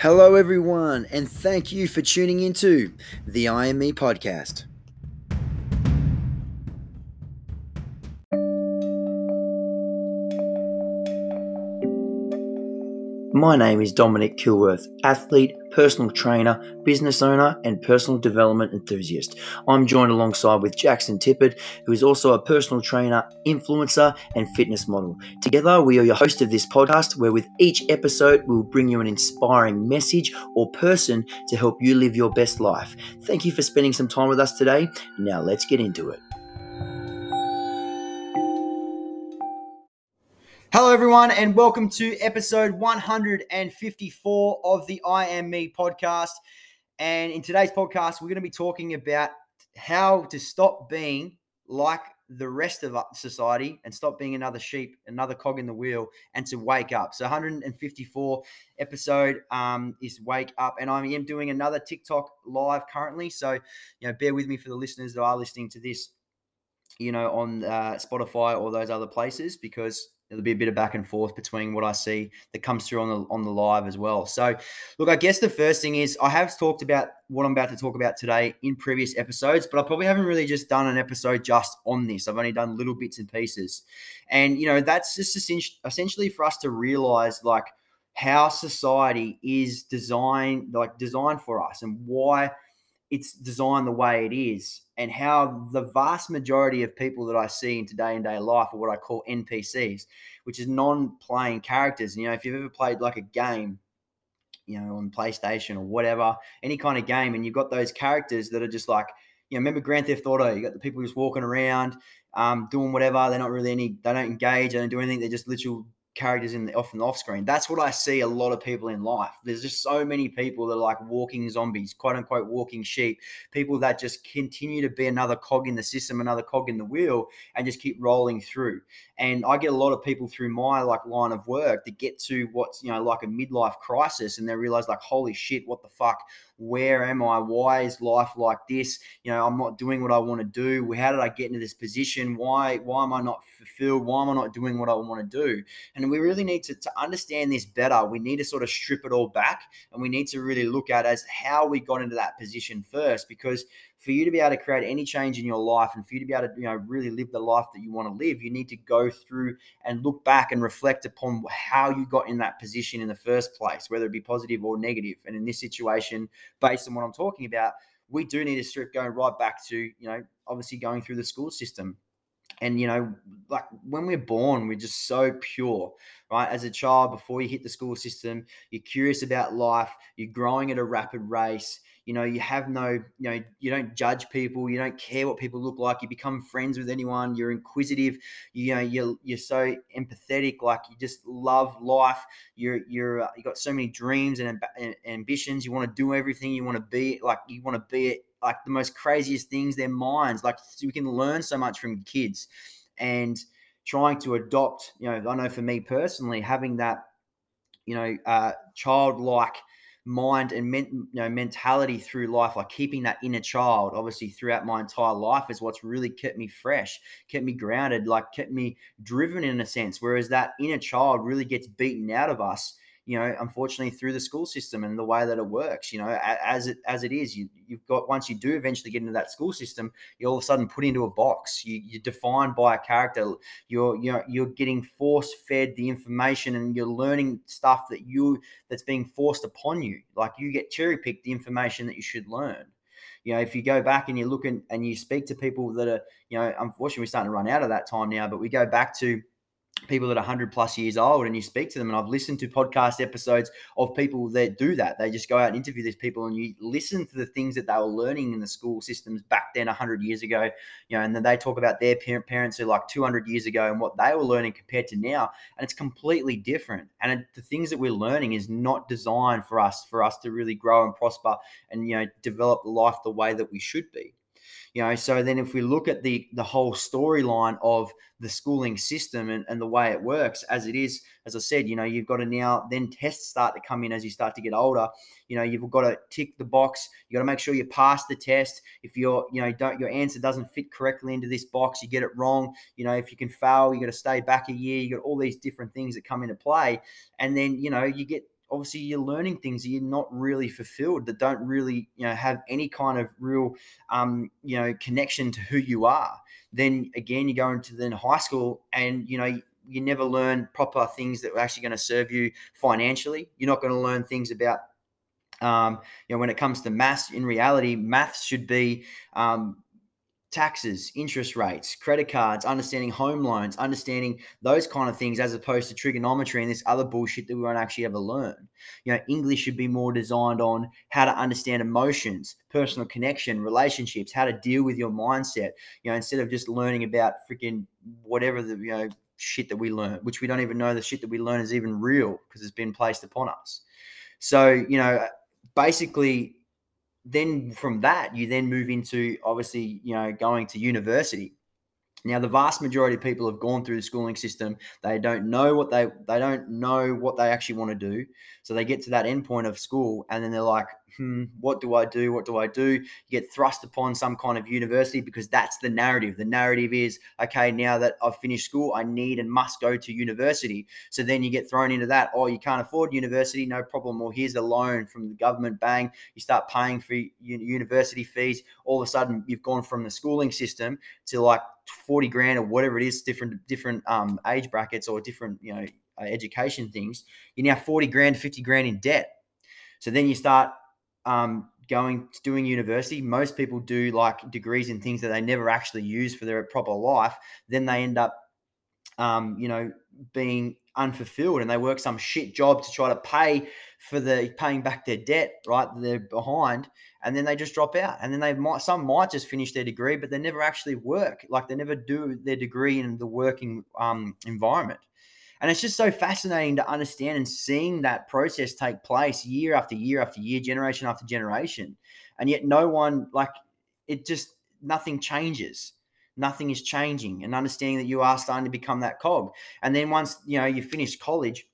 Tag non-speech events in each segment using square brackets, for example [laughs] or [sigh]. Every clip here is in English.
Hello, everyone, and thank you for tuning into the IME podcast. My name is Dominic Kilworth, athlete, personal trainer, business owner, and personal development enthusiast. I'm joined alongside with Jackson Tippett, who is also a personal trainer, influencer, and fitness model. Together, we are your host of this podcast, where with each episode, we'll bring you an inspiring message or person to help you live your best life. Thank you for spending some time with us today. Now, let's get into it. Hello, everyone, and welcome to episode 154 of the I Am Me podcast. And in today's podcast, we're going to be talking about how to stop being like the rest of society and stop being another sheep, another cog in the wheel, and to wake up. So, 154 episode um, is wake up, and I am doing another TikTok live currently. So, you know, bear with me for the listeners that are listening to this, you know, on uh, Spotify or those other places because there'll be a bit of back and forth between what I see that comes through on the on the live as well. So, look, I guess the first thing is I have talked about what I'm about to talk about today in previous episodes, but I probably haven't really just done an episode just on this. I've only done little bits and pieces, and you know that's just essentially for us to realize like how society is designed, like designed for us, and why it's designed the way it is and how the vast majority of people that I see in today and day life are what I call NPCs, which is non-playing characters. You know, if you've ever played like a game, you know, on PlayStation or whatever, any kind of game, and you've got those characters that are just like, you know, remember Grand Theft Auto? You got the people just walking around, um, doing whatever. They're not really any. They don't engage. They don't do anything. They're just literal characters in the off and off screen. That's what I see a lot of people in life. There's just so many people that are like walking zombies, quote unquote walking sheep, people that just continue to be another cog in the system, another cog in the wheel, and just keep rolling through. And I get a lot of people through my like line of work that get to what's you know like a midlife crisis and they realize like, holy shit, what the fuck? Where am I? Why is life like this? You know, I'm not doing what I want to do. How did I get into this position? Why why am I not fulfilled? Why am I not doing what I want to do? And we really need to, to understand this better. We need to sort of strip it all back and we need to really look at as how we got into that position first because for you to be able to create any change in your life and for you to be able to you know really live the life that you want to live you need to go through and look back and reflect upon how you got in that position in the first place whether it be positive or negative. And in this situation based on what i'm talking about we do need to strip going right back to you know obviously going through the school system. And you know like when we're born we're just so pure right? As a child before you hit the school system you're curious about life you're growing at a rapid race you know you have no you know you don't judge people you don't care what people look like you become friends with anyone you're inquisitive you know you're you're so empathetic like you just love life you're you're uh, you got so many dreams and, and ambitions you want to do everything you want to be like you want to be like the most craziest things their minds like we can learn so much from kids. And trying to adopt you know i know for me personally having that you know uh childlike mind and men, you know mentality through life like keeping that inner child obviously throughout my entire life is what's really kept me fresh kept me grounded like kept me driven in a sense whereas that inner child really gets beaten out of us you know, unfortunately through the school system and the way that it works, you know, as it as it is, you you've got once you do eventually get into that school system, you're all of a sudden put into a box. You, you're defined by a character. You're you're you're getting force fed the information and you're learning stuff that you that's being forced upon you. Like you get cherry picked the information that you should learn you know, if you go back and you look and, and you speak to people that are, you know, unfortunately we're starting to run out of that time now, but we go back to people that are 100 plus years old and you speak to them. And i've listened to podcast episodes of people that do that. They just go out and interview these people and you listen to the things that they were learning in the school systems back then 100 years ago you know and then they talk about their parents who like 200 years ago and what they were learning compared to now. And it's completely different. And it, the things that we're learning is not designed for us for us to really grow and prosper and you know develop life the way that we should be you know so then if we look at the the whole storyline of the schooling system and, and the way it works as it is as i said you know you've got to now then tests start to come in as you start to get older. You know you've got to tick the box. You got to make sure you pass the test. If you're you know don't your answer doesn't fit correctly into this box you get it wrong. You know if you can fail you got to stay back a year. You got all these different things that come into play. And then you know you get obviously you're learning things you're not really fulfilled that don't really you know have any kind of real um, you know connection to who you are then again you go into then high school and you know you never learn proper things that are actually going to serve you financially. You're not going to learn things about um, you know when it comes to maths in reality maths should be um, taxes, interest rates, credit cards, understanding home loans, understanding those kind of things as opposed to trigonometry and this other bullshit that we won't actually ever learn. You know, English should be more designed on how to understand emotions, personal connection, relationships, how to deal with your mindset, you know, instead of just learning about freaking whatever the, you know, shit that we learn, which we don't even know the shit that we learn is even real because it's been placed upon us. So, you know, basically then from that, you then move into obviously, you know, going to university. Now, the vast majority of people have gone through the schooling system. They don't know what they they don't know what they actually want to do. So they get to that end point of school, and then they're like, hmm, what do I do? What do I do? You get thrust upon some kind of university because that's the narrative. The narrative is, okay, now that I've finished school, I need and must go to university. So then you get thrown into that. Oh, you can't afford university, no problem. Or here's a loan from the government, bang, you start paying for university fees. All of a sudden, you've gone from the schooling system to like 40 grand or whatever it is, different different um, age brackets or different, you know, uh, education things. You're now 40 grand, 50 grand in debt. So then you start um, going to doing university, most people do like degrees in things that they never actually use for their proper life. Then they end up, um, you know, being unfulfilled and they work some shit job to try to pay for the paying back their debt, right? They're behind, and then they just drop out. And then they might some might just finish their degree, but they never actually work. Like they never do their degree in the working um, environment. And it's just so fascinating to understand and seeing that process take place year after year after year, generation after generation. And yet, no one, like, it just, nothing changes. Nothing is changing. And understanding that you are starting to become that cog. And then once, you know, you finish college,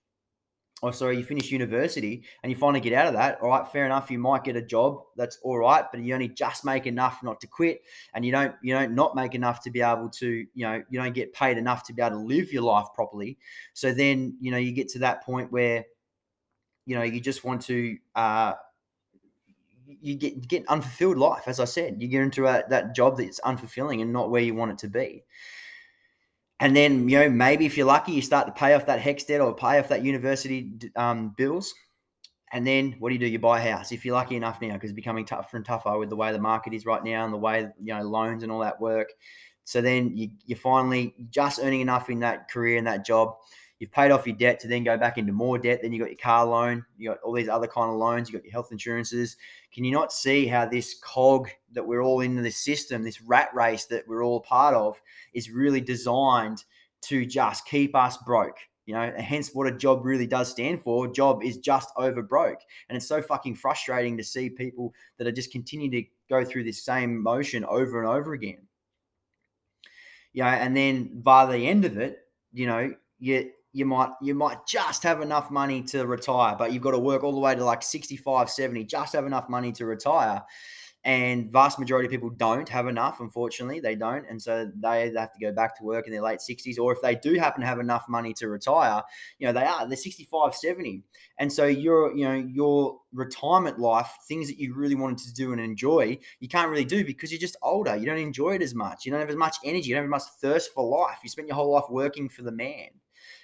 or sorry, you finish university and you finally get out of that, all right, fair enough. You might get a job that's all right, but you only just make enough not to quit, and you don't you don't not make enough to be able to you know you don't get paid enough to be able to live your life properly. So then you know you get to that point where you know you just want to uh, you get get unfulfilled life. As I said, you get into a, that job that's unfulfilling and not where you want it to be. And then, you know, maybe if you're lucky, you start to pay off that HECS debt or pay off that university um, bills. And then what do you do? You buy a house if you're lucky enough now, because it's becoming tougher and tougher with the way the market is right now and the way, you know, loans and all that work. So then you, you're finally just earning enough in that career and that job You've paid off your debt to then go back into more debt. Then you got your car loan. You got all these other kind of loans. You got your health insurances. Can you not see how this cog that we're all in this system, this rat race that we're all part of, is really designed to just keep us broke? You know, hence what a job really does stand for. Job is just over broke. And it's so fucking frustrating to see people that are just continue to go through this same motion over and over again. You know, and then by the end of it, you know, you you might you might just have enough money to retire, but you've got to work all the way to like 65, 70, just have enough money to retire. And vast majority of people don't have enough, unfortunately. They don't. And so they have to go back to work in their late 60s. Or if they do happen to have enough money to retire, you know, they are, they're 65, 70. And so your, you know, your retirement life, things that you really wanted to do and enjoy, you can't really do because you're just older. You don't enjoy it as much. You don't have as much energy. You don't have as much thirst for life. You spent your whole life working for the man.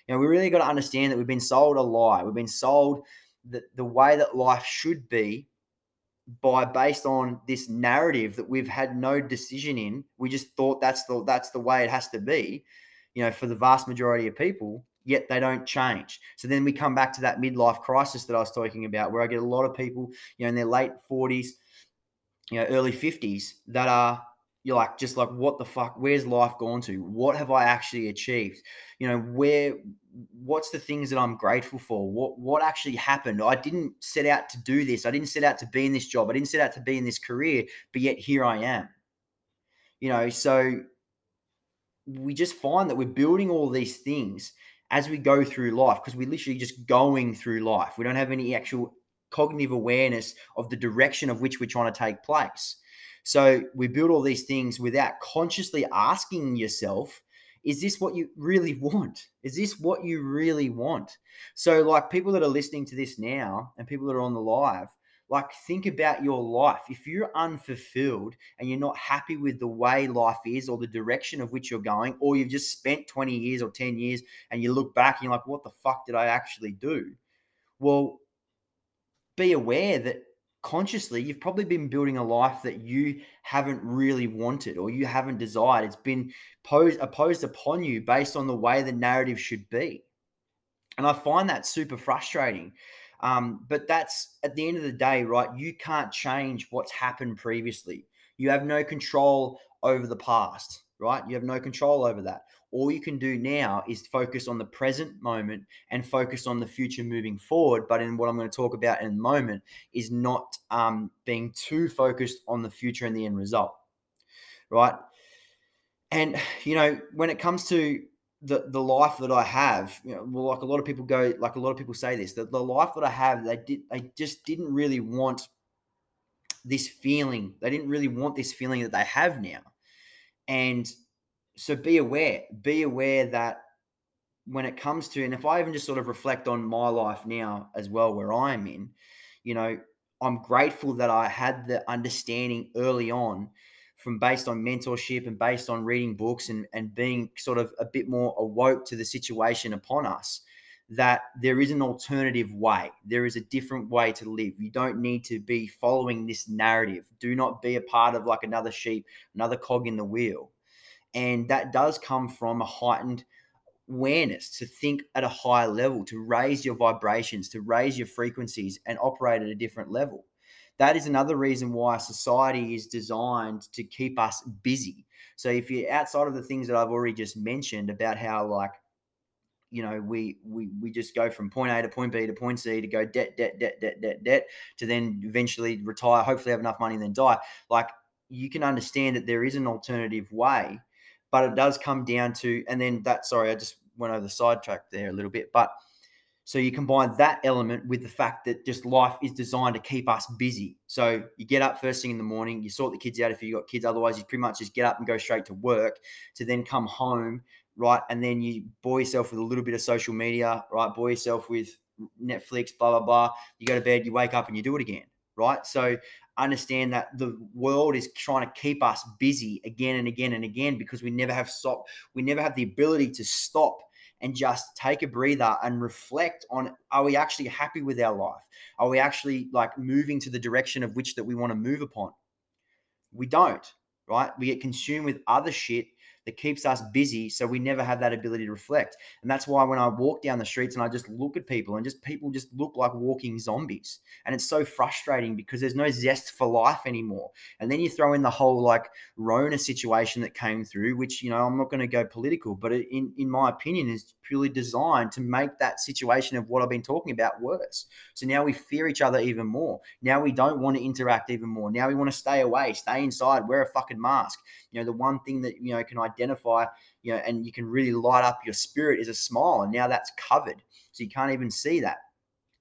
You know, we really got to understand that we've been sold a lie. We've been sold the, the way that life should be by based on this narrative that we've had no decision in. We just thought that's the that's the way it has to be, you know, for the vast majority of people. Yet they don't change. So then we come back to that midlife crisis that I was talking about, where I get a lot of people, you know, in their late forties, you know, early fifties that are you're like just like what the fuck? Where's life gone to? What have i actually achieved? You know where what's the things that i'm grateful for? What what actually happened? I didn't set out to do this. I didn't set out to be in this job. I didn't set out to be in this career but yet here i am. You know so we just find that we're building all these things as we go through life because we're literally just going through life. We don't have any actual cognitive awareness of the direction of which we're trying to take place so we build all these things without consciously asking yourself, is this what you really [laughs] want? Is this what you really want? So, like people that are listening to this now and people that are on the live, like think about your life. If you're unfulfilled and you're not happy with the way life is or the direction of which you're going, or you've just spent 20 years or 10 years and you look back and you're like, what the fuck did I actually do? Well, be aware that consciously you've probably been building a life that you haven't really wanted or you haven't desired. It's been posed opposed upon you based on the way the narrative should be. And i find that super frustrating. Um, but that's at the end of the day right you can't change what's happened previously. You have no control over the past right? You have no control over that all you can do now is focus on the present moment and focus on the future moving forward. But in what I'm going to talk about in a moment is not um, being too focused on the future and the end result, right? And you know, when it comes to the the life that I have, you know, well, like a lot of people go, like a lot of people say this, that the life that I have, they did, they just didn't really want this feeling. They didn't really want this feeling that they have now, and so be aware, be aware that when it comes to, and if I even just sort of reflect on my life now as well, where I am in, you know, I'm grateful that I had the understanding early on from based on mentorship and based on reading books and, and being sort of a bit more awoke to the situation upon us that there is an alternative way. There is a different way to live. You don't need to be following this narrative. Do not be a part of like another sheep, another cog in the wheel. And that does come from a heightened awareness to think at a higher level, to raise your vibrations, to raise your frequencies and operate at a different level. That is another reason why society is designed to keep us busy. So if you're outside of the things that I've already just mentioned about how like you know we we we just go from point A to point B to point C to go debt debt debt debt debt debt to then eventually retire, hopefully have enough money and then die. Like you can understand that there is an alternative way but it does come down to, and then that, sorry, I just went over the sidetrack there a little bit. But so you combine that element with the fact that just life is designed to keep us busy. So you get up first thing in the morning, you sort the kids out if you've got kids. Otherwise, you pretty much just get up and go straight to work to then come home, right? And then you bore yourself with a little bit of social media, right? Bore yourself with Netflix, blah, blah, blah. You go to bed, you wake up and you do it again, right? So understand that the world is trying to keep us busy again and again and again because we never have stop we never have the ability to stop and just take a breather and reflect on are we actually happy with our life? Are we actually like moving to the direction of which that we want to move upon? We don't right? We get consumed with other shit that keeps us busy so we never have that ability to reflect. And that's why when i walk down the streets and i just look at people and just people just look like walking zombies. And it's so frustrating because there's no zest for life anymore. And then you throw in the whole like rona situation that came through which you know i'm not going to go political but in in my opinion is purely designed to make that situation of what i've been talking about worse. So now we fear each other even more. Now we don't want to interact even more. Now we want to stay away stay inside wear a fucking mask. You know the one thing that you know can identify you know and you can really light up your spirit is a smile. And now that's covered. So you can't even see that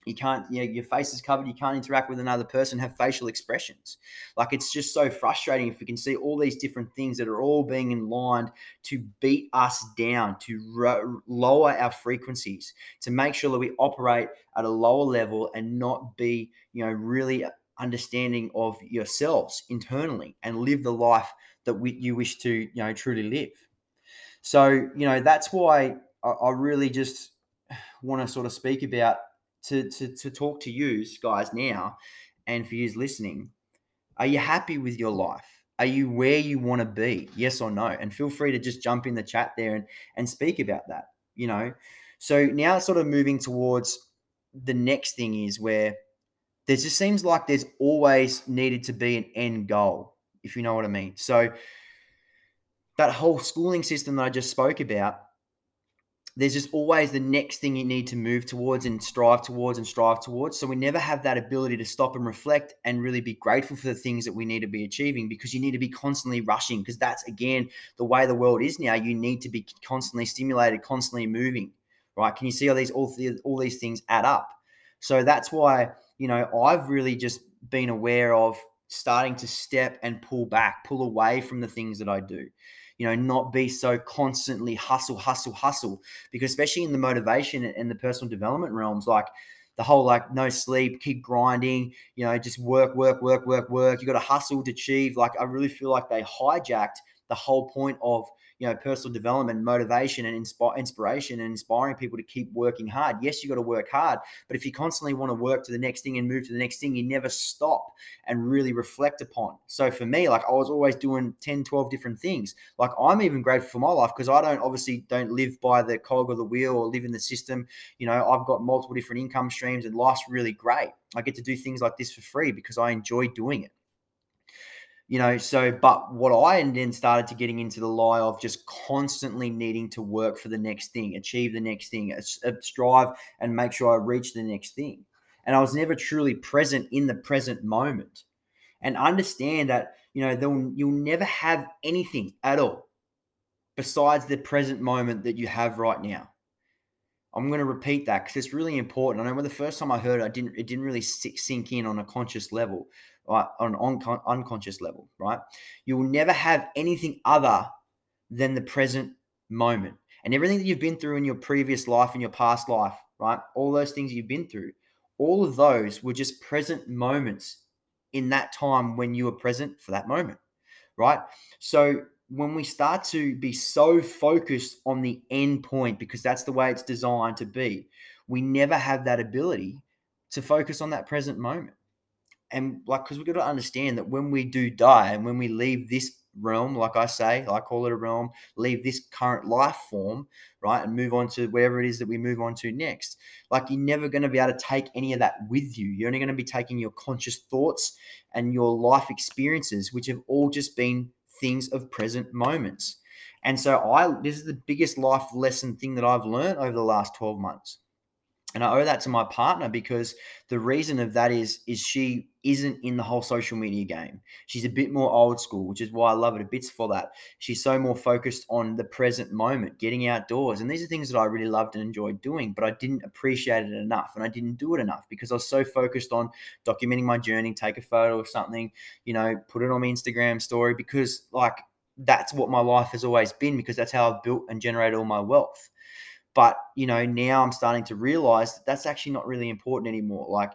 you can't you know your face is covered you can't interact with another person have facial expressions. Like it's just so frustrating if we can see all these different things that are all being aligned to beat us down to lower our frequencies to make sure that we operate at a lower level and not be you know really understanding of yourselves internally and live the life that we, you wish to you know truly live. So you know that's why I, I really just [sighs] want to sort of speak about to, to to talk to you guys now and for you listening are you happy with your life? Are you where you want to be? Yes or no? And feel free to just jump in the chat there and and speak about that you know? So now sort of moving towards the next thing is where there just seems like there's always needed to be an end goal if you know what I mean. So that whole schooling system that I just spoke about, there's just always the next thing you need to move towards and strive towards and strive towards. So we never have that ability to stop and reflect and really be grateful for the things that we need to be achieving because you need to be constantly rushing because that's again the way the world is now. You need to be constantly stimulated, constantly moving. Right? Can you see all these all, all these things add up? So that's why, you know, I've really just been aware of starting to step and pull back, pull away from the things that I do. You know, not be so constantly hustle, hustle, hustle. Because especially in the motivation and the personal development realms, like the whole like no sleep, keep grinding, you know, just work, work, work, work, work. You got to hustle to achieve. Like I really feel like they hijacked the whole point of you know personal development motivation and insp- inspiration and inspiring people to keep working hard. Yes you got to work hard but if you constantly want to work to the next thing and move to the next thing you never stop and really reflect upon. So for me like i was always doing 10 12 different things. Like i'm even grateful for my life because i don't obviously don't live by the cog of the wheel or live in the system. You know i've got multiple different income streams and life's really great. I get to do things like this for free because i enjoy doing it you know so but what i then started to getting into the lie of just constantly needing to work for the next thing achieve the next thing uh, uh, strive and make sure i reach the next thing. And i was never truly present in the present moment. And understand that you know you'll never have anything at all besides the present moment that you have right now i'm going to repeat that because it's really important i know when the first time i heard it i didn't it didn't really sink in on a conscious level right, on an unconscious level, right? You will never have anything other than the present moment. And everything that you've been through in your previous life, in your past life, right? All those things you've been through, all of those were just present moments in that time when you were present for that moment, right? So when we start to be so focused on the end point, because that's the way it's designed to be, we never have that ability to focus on that present moment. And like because we've got to understand that when we do die and when we leave this realm like i say i call it a realm leave this current life form right and move on to wherever it is that we move on to next like you're never going to be able to take any of that with you. You're only going to be taking your conscious thoughts and your life experiences which have all just been things of present moments. And so i this is the biggest life lesson thing that i've learned over the last 12 months. And I owe that to my partner because the reason of that is is she isn't in the whole social media game. She's a bit more old school, which is why I love it a bit for that. She's so more focused on the present moment, getting outdoors. And these are things that I really loved and enjoyed doing, but I didn't appreciate it enough and I didn't do it enough because I was so focused on documenting my journey, take a photo of something, you know, put it on my Instagram story because like that's what my life has always been because that's how I've built and generated all my wealth. But, you know, now I'm starting to realize that that's actually not really important anymore. Like,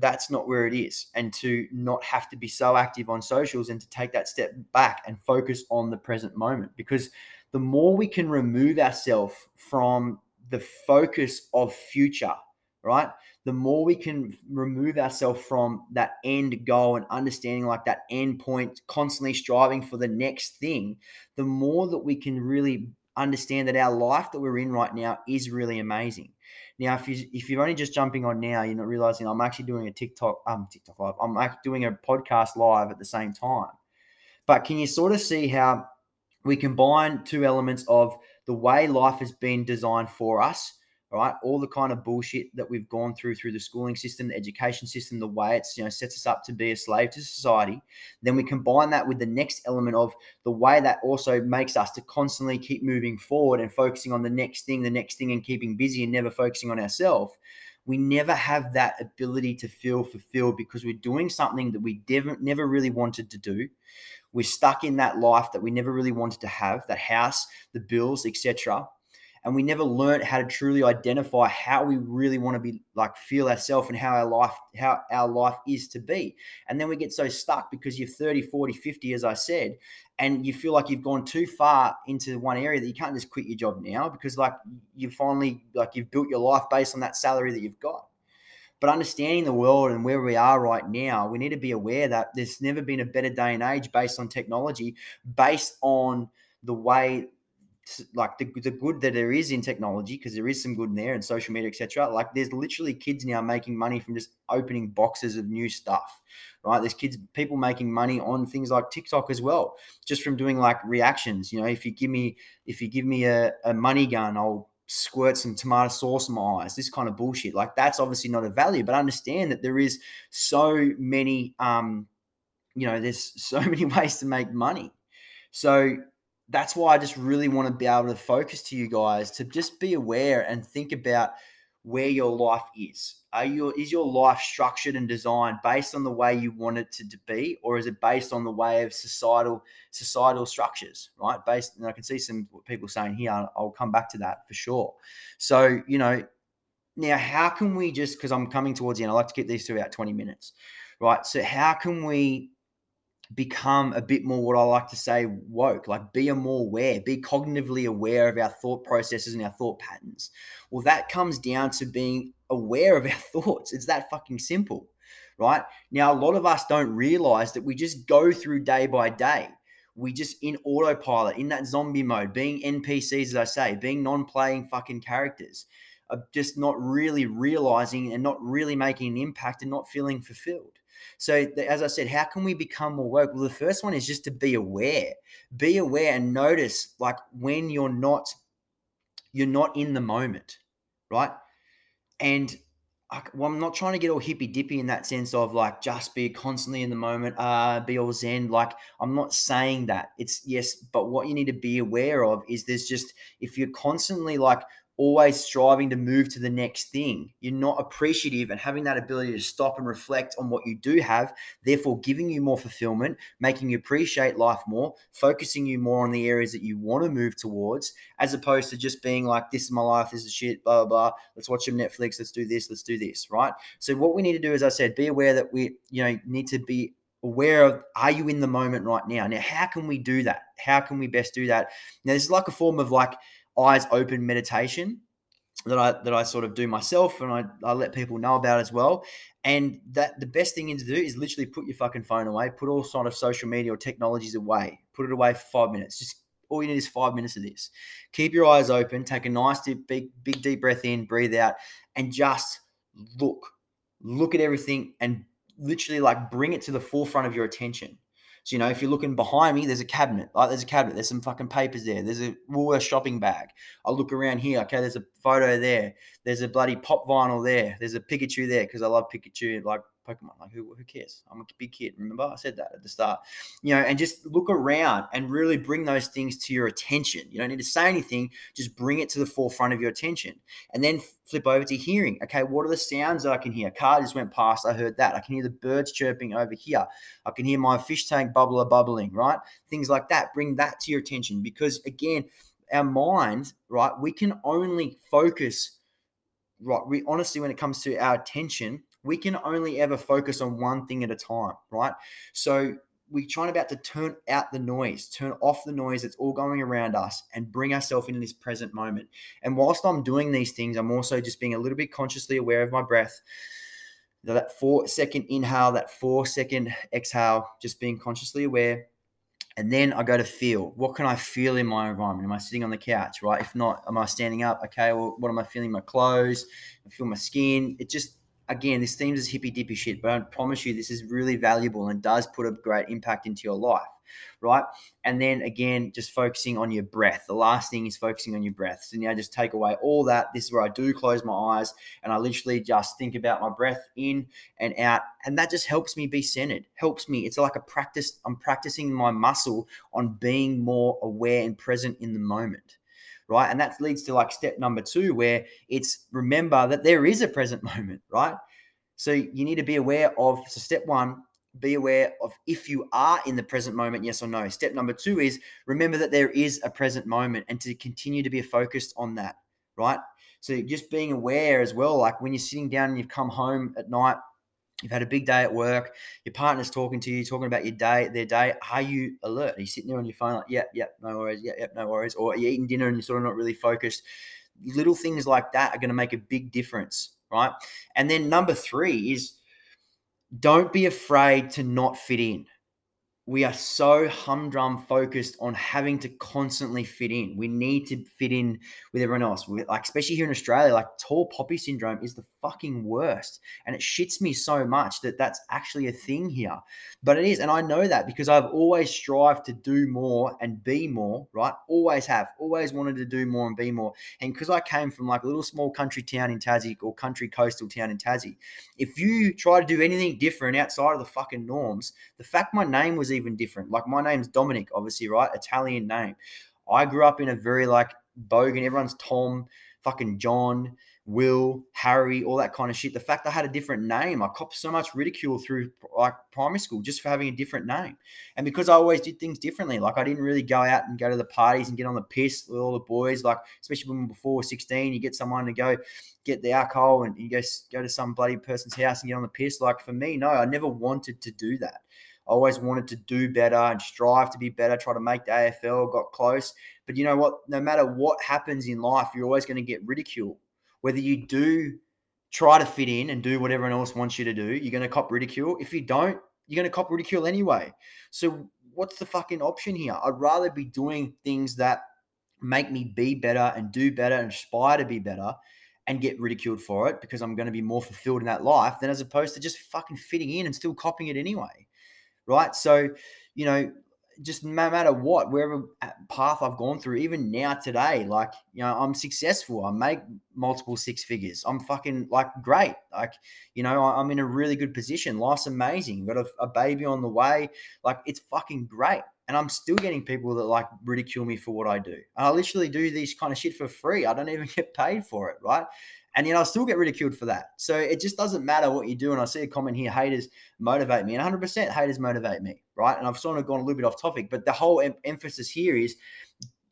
that's not where it is. And to not have to be so active on socials and to take that step back and focus on the present moment. Because the more we can remove ourselves from the focus of future, right? The more we can remove ourselves from that end goal and understanding like that end point, constantly striving for the next thing, the more that we can really understand that our life that we're in right now is really amazing. Now, if you if you're only just jumping on now, you're not realizing I'm actually doing a TikTok um TikTok live. I'm doing a podcast live at the same time. But can you sort of see how we combine two elements of the way life has been designed for us all right? All the kind of bullshit that we've gone through through the schooling system the education system the way it's you know sets us up to be a slave to society. Then we combine that with the next element of the way that also makes us to constantly keep moving forward and focusing on the next thing the next thing and keeping busy and never focusing on ourselves. We never have that ability to feel fulfilled because we're doing something that we never, never really wanted to do. We're stuck in that life that we never really wanted to have that house the bills etc and we never learned how to truly identify how we really want to be like feel ourselves and how our life how our life is to be. And then we get so stuck because you're 30 40 50 as i said and you feel like you've gone too far into one area that you can't just quit your job now because like you finally like you've built your life based on that salary that you've got. But understanding the world and where we are right now, we need to be aware that there's never been a better day and age based on technology, based on the way like the, the good that there is in technology because there is some good in there and social media etc like there's literally kids now making money from just opening boxes of new stuff right? There's kids people making money on things like tiktok as well just from doing like reactions you know if you give me if you give me a, a money gun i'll squirt some tomato sauce in my eyes this kind of bullshit like that's obviously not a value but understand that there is so many um you know there's [laughs] so many ways to make money. So that's why I just really want to be able to focus to you guys to just be aware and think about where your life is. Are you is your life structured and designed based on the way you want it to, to be, or is it based on the way of societal societal structures, right? Based, and I can see some people saying here, I'll come back to that for sure. So, you know, now how can we just because I'm coming towards the end, I like to keep these to about 20 minutes, right? So how can we become a bit more what I like to say woke, like be a more aware, be cognitively aware of our thought processes and our thought patterns. Well, that comes down to being aware of our [laughs] thoughts. It's that fucking simple, right? Now, a lot of us don't realize that we just go through day by day. We just in autopilot, in that zombie mode, being NPCs, as I say, being non playing fucking characters, of just not really realizing and not really making an impact and not feeling fulfilled. So, as I said, how can we become more woke? Well, the first one is just to be aware. Be aware and notice, like when you're not, you're not in the moment, right? And I, well, I'm not trying to get all hippy dippy in that sense of like just be constantly in the moment, uh, be all zen. Like I'm not saying that. It's yes, but what you need to be aware of is there's just if you're constantly like always striving to move to the next thing. You're not appreciative and having that ability to stop and reflect on what you do have, therefore giving you more fulfillment, making you appreciate life more, focusing you more on the areas that you want to move towards, as opposed to just being like, this is my life, this is shit, blah, blah, blah. Let's watch some Netflix, let's do this, let's do this, right? So what we need to do, as I said, be aware that we, you know, need to be aware of are you in the moment right now now how can we do that how can we best do that now this is like a form of like eyes open meditation that I that I sort of do myself and I, I let people know about as well. And that the best thing to do is literally put your fucking phone away, put all sort of social media or technologies away, put it away for five minutes. Just all you need is five minutes of this. Keep your eyes open, take a nice deep, big, big deep breath in, breathe out, and just look. Look at everything and literally like bring it to the forefront of your attention. So, you know, if you're looking behind me, there's a cabinet. Like there's a cabinet. There's some fucking papers there. There's a Woolworth shopping bag. I look around here. Okay, there's a photo there. There's a bloody pop vinyl there. There's a Pikachu there because I love Pikachu. Like Pokemon. Like who, who cares? I'm a big kid. Remember, I said that at the start. You know, and just look around and really bring those things to your attention. You don't need to say anything. Just bring it to the forefront of your attention, and then flip over to hearing. Okay, what are the sounds that I can hear? Car just went past. I heard that. I can hear the birds chirping over here. I can hear my fish tank bubbler bubbling. Right, things like that. Bring that to your attention because again, our minds, right, we can only focus. Right, we honestly, when it comes to our attention, we can only ever focus on one thing at a time, right? So we're trying about to turn out the noise, turn off the noise that's all going around us and bring ourselves into this present moment. And whilst I'm doing these things, I'm also just being a little bit consciously aware of my breath. That four second inhale, that four second exhale, just being consciously aware. And then I go to feel. What can I feel in my environment? Am I sitting on the couch, right? If not, am I standing up? Okay, well, what am I feeling? My clothes, I feel my skin. It just again, this seems as hippy dippy shit, but I promise you this is really valuable and does put a great impact into your life, right? And then again, just focusing on your breath. The last thing is focusing on your breath. So now just take away all that. This is where I do close my eyes and I literally just think about my breath in and out. And that just helps me be centered, helps me. It's like a practice. I'm practicing my muscle on being more aware and present in the moment right? And that leads to like step number two, where it's remember that there is a present [laughs] moment, right? So you need to be aware of. So step one, be aware of if you are in the present moment, yes or no. Step number two is remember that there is a present moment and to continue to be focused on that, right? So just being aware as well, like when you're sitting down and you've come home at night You've had a big day at work. Your partner's talking to you, talking about your day, their day. Are you alert? Are you sitting there on your phone like, yep, yep, no worries, yep, yep, no worries? Or are you eating dinner and you're sort of not really focused? Little things like that are going to make a big difference, right? And then number three is don't be afraid to not fit in we are so humdrum focused on having to constantly fit in. We need to fit in with everyone else. We, like, especially here in Australia, like tall poppy syndrome is the fucking worst. And it shits me so much that that's actually a thing here. But it is. And I know that because I've always strived to do more and be more, right? Always have, always wanted to do more and be more. And because I came from like a little small country town in Tassie or country coastal town in Tassie, if you try to do anything different outside of the fucking norms, the fact my name was even different. Like my name's Dominic, obviously, right? Italian name. I grew up in a very like bogan, everyone's Tom, fucking John, Will, Harry, all that kind of shit. The fact I had a different name, I copped so much ridicule through like primary school just for having a different name. And because I always did things differently, like I didn't really go out and go to the parties and get on the piss with all the boys, like especially when before 16, you get someone to go get the alcohol and you go go to some bloody person's house and get on the piss. Like for me, no, I never wanted to do that. I always wanted to do better and strive to be better, try to make the AFL, got close. But you know what? No matter what happens in life, you're always going to get ridicule. Whether you do try to fit in and do what everyone else wants you to do, you're going to cop ridicule. If you don't, you're going to cop ridicule anyway. So what's the fucking option here? I'd rather be doing things that make me be better and do better and aspire to be better and get ridiculed for it because I'm going to be more fulfilled in that life than as opposed to just fucking fitting in and still copying it anyway right? So, you know, just no matter what, wherever uh, path I've gone through, even now today, like, you know, I'm successful. I make multiple six figures. I'm fucking like great. Like, you know, I'm in a really good position. Life's amazing. Got a, a baby on the way. Like, it's fucking great. And I'm still getting people that like ridicule me for what I do. And I literally do these kind of shit for free. I don't even [laughs] get paid for it, right? And yet I'll still get ridiculed for that. So it just doesn't matter what you do. And I see a comment here haters motivate me. And 100% haters motivate me, right? And I've sort of gone a little bit off topic, but the whole em- emphasis here is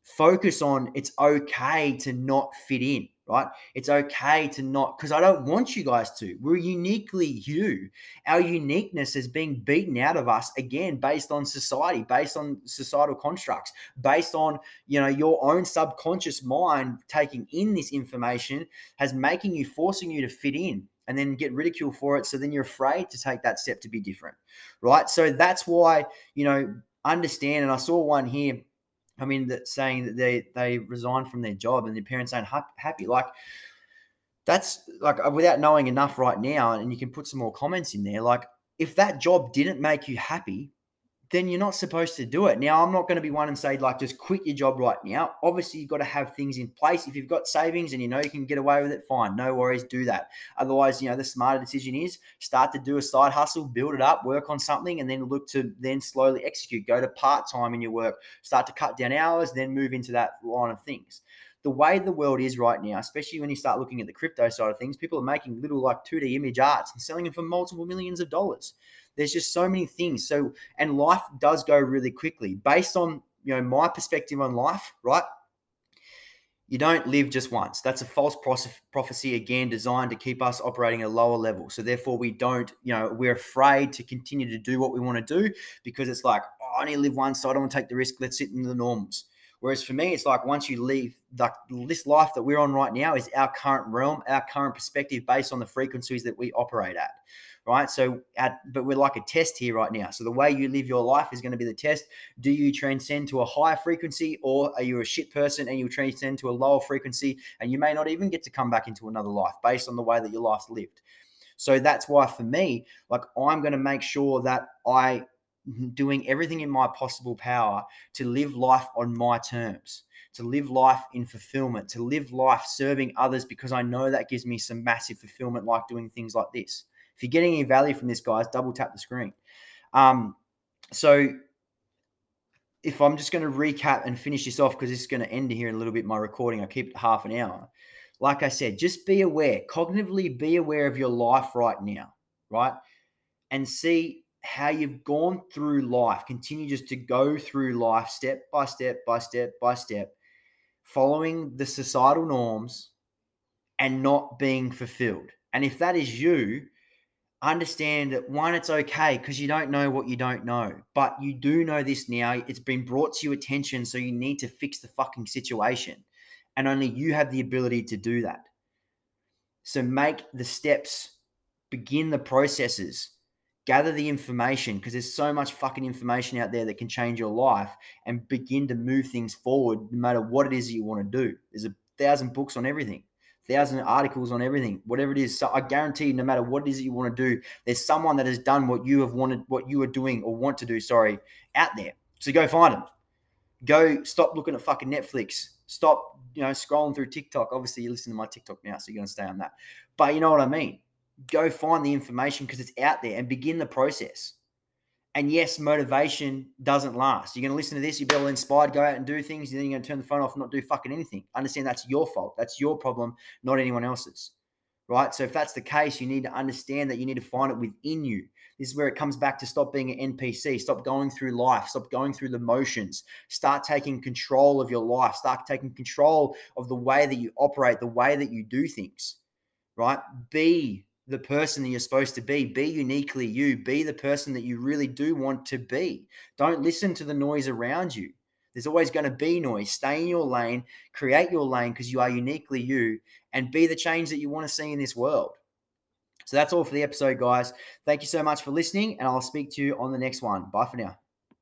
focus on it's okay to not fit in right? It's okay to not, because I don't want you guys to. We're uniquely you. Our uniqueness is being beaten out of us again based on society, based on societal constructs, based on, you know, your own subconscious mind taking in this information has making you, forcing you to fit in and then get ridiculed for it. So then you're afraid to take that step to be different, right? So that's why, you know, understand. And I saw one here I mean, that saying that they they resigned from their job and their parents aren't happy. Like that's like uh, without knowing enough right now, and you can put some more comments in there. Like if that job didn't make you happy, then you're not supposed to do it. Now, I'm not going to be one and say, like, just quit your job right now. Obviously, you've got to have things in place. If you've got savings and you know you can get away with it, fine. No worries, do that. Otherwise, you know, the smarter decision is start to do a side hustle, build it up, work on something, and then look to then slowly execute. Go to part time in your work, start to cut down hours, then move into that line of things the way the world is right now, especially when you start looking at the crypto side of things, people are making little like 2D image arts and selling them for multiple millions of dollars. There's just so many things. So, and life does go really quickly based on, you know, my perspective on life, right? You don't live just once. That's a false prophecy, again, designed to keep us operating at a lower level. So, therefore, we don't, you know, we're afraid to continue to do what we want to do because it's like, oh, I only live once, so I don't want to take the risk. Let's sit in the norms. Whereas for me, it's like once you leave, like this life that we're on right now is our current realm, our current perspective based on the frequencies that we operate at right? So, at, but we're like a test here right now. So, the way you live your life is going to be the test. Do you transcend to a higher frequency, or are you a shit person and you transcend to a lower frequency, and you may not even get to come back into another life based on the way that your life's lived? So that's why for me, like I'm going to make sure that I doing everything in my possible power to live life on my terms to live life in fulfillment, to live life serving others because I know that gives me some massive fulfillment, like doing things like this. If you're getting any value from this, guys, double tap the screen. Um, so if I'm just going to recap and finish this off because this is going to end here in a little bit. My recording, I keep it half an hour. Like I said, just be aware, cognitively be aware of your life right now, right? And see how you've gone through life. Continue just to go through life step by step by step by step, following the societal norms and not being fulfilled. And if that is you, understand that one, it's okay because you don't know what you don't know, but you do know this now. It's been brought to your attention, so you need to fix the fucking situation. And only you have the ability to do that. So make the steps, begin the processes, gather the information because there's so much fucking information out there that can change your life and begin to move things forward no matter what it is you want to do. There's a thousand books on everything thousand articles on everything, whatever it is. So I guarantee, no matter what it is that you want to do, there's someone that has done what you have wanted, what you are doing or want to do. Sorry, out there. So go find them. Go stop looking at fucking Netflix. Stop, you know, scrolling through TikTok. Obviously, you listen to my TikTok now, so you're to stay on that. But you know what I mean. Go find the information because it's out there and begin the process. And yes, motivation doesn't last. You're going to listen to this, you'll be all inspired, go out and do things, and then you're going to turn the phone off and not do fucking anything. Understand that's your fault. That's your problem, not anyone else's. Right. So if that's the case, you need to understand that you need to find it within you. This is where it comes back to stop being an NPC, stop going through life, stop going through the motions, start taking control of your life, start taking control of the way that you operate, the way that you do things. Right. Be the person that you're supposed to be. Be uniquely you. Be the person that you really do want to be. Don't listen to the noise around you. There's always going to be noise. Stay in your lane, create your lane because you are uniquely you, and be the change that you want to see in this world. So that's all for the episode, guys. Thank you so much for listening, and I'll speak to you on the next one. Bye for now.